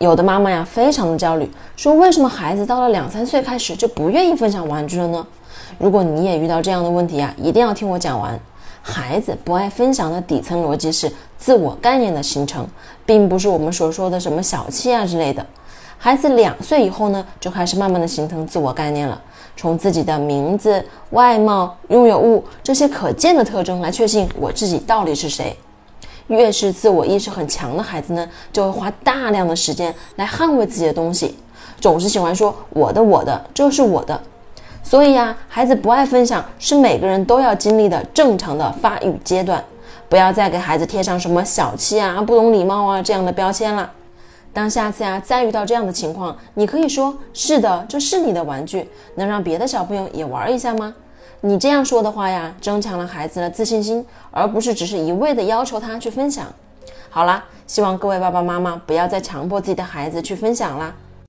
有的妈妈呀，非常的焦虑，说为什么孩子到了两三岁开始就不愿意分享玩具了呢？如果你也遇到这样的问题啊，一定要听我讲完。孩子不爱分享的底层逻辑是自我概念的形成，并不是我们所说的什么小气啊之类的。孩子两岁以后呢，就开始慢慢的形成自我概念了，从自己的名字、外貌、拥有物这些可见的特征来确信我自己到底是谁。越是自我意识很强的孩子呢，就会花大量的时间来捍卫自己的东西，总是喜欢说我的我的，这是我的。所以呀，孩子不爱分享是每个人都要经历的正常的发育阶段，不要再给孩子贴上什么小气啊、不懂礼貌啊这样的标签了。当下次呀再遇到这样的情况，你可以说是的，这是你的玩具，能让别的小朋友也玩一下吗？你这样说的话呀，增强了孩子的自信心，而不是只是一味的要求他去分享。好啦，希望各位爸爸妈妈不要再强迫自己的孩子去分享啦。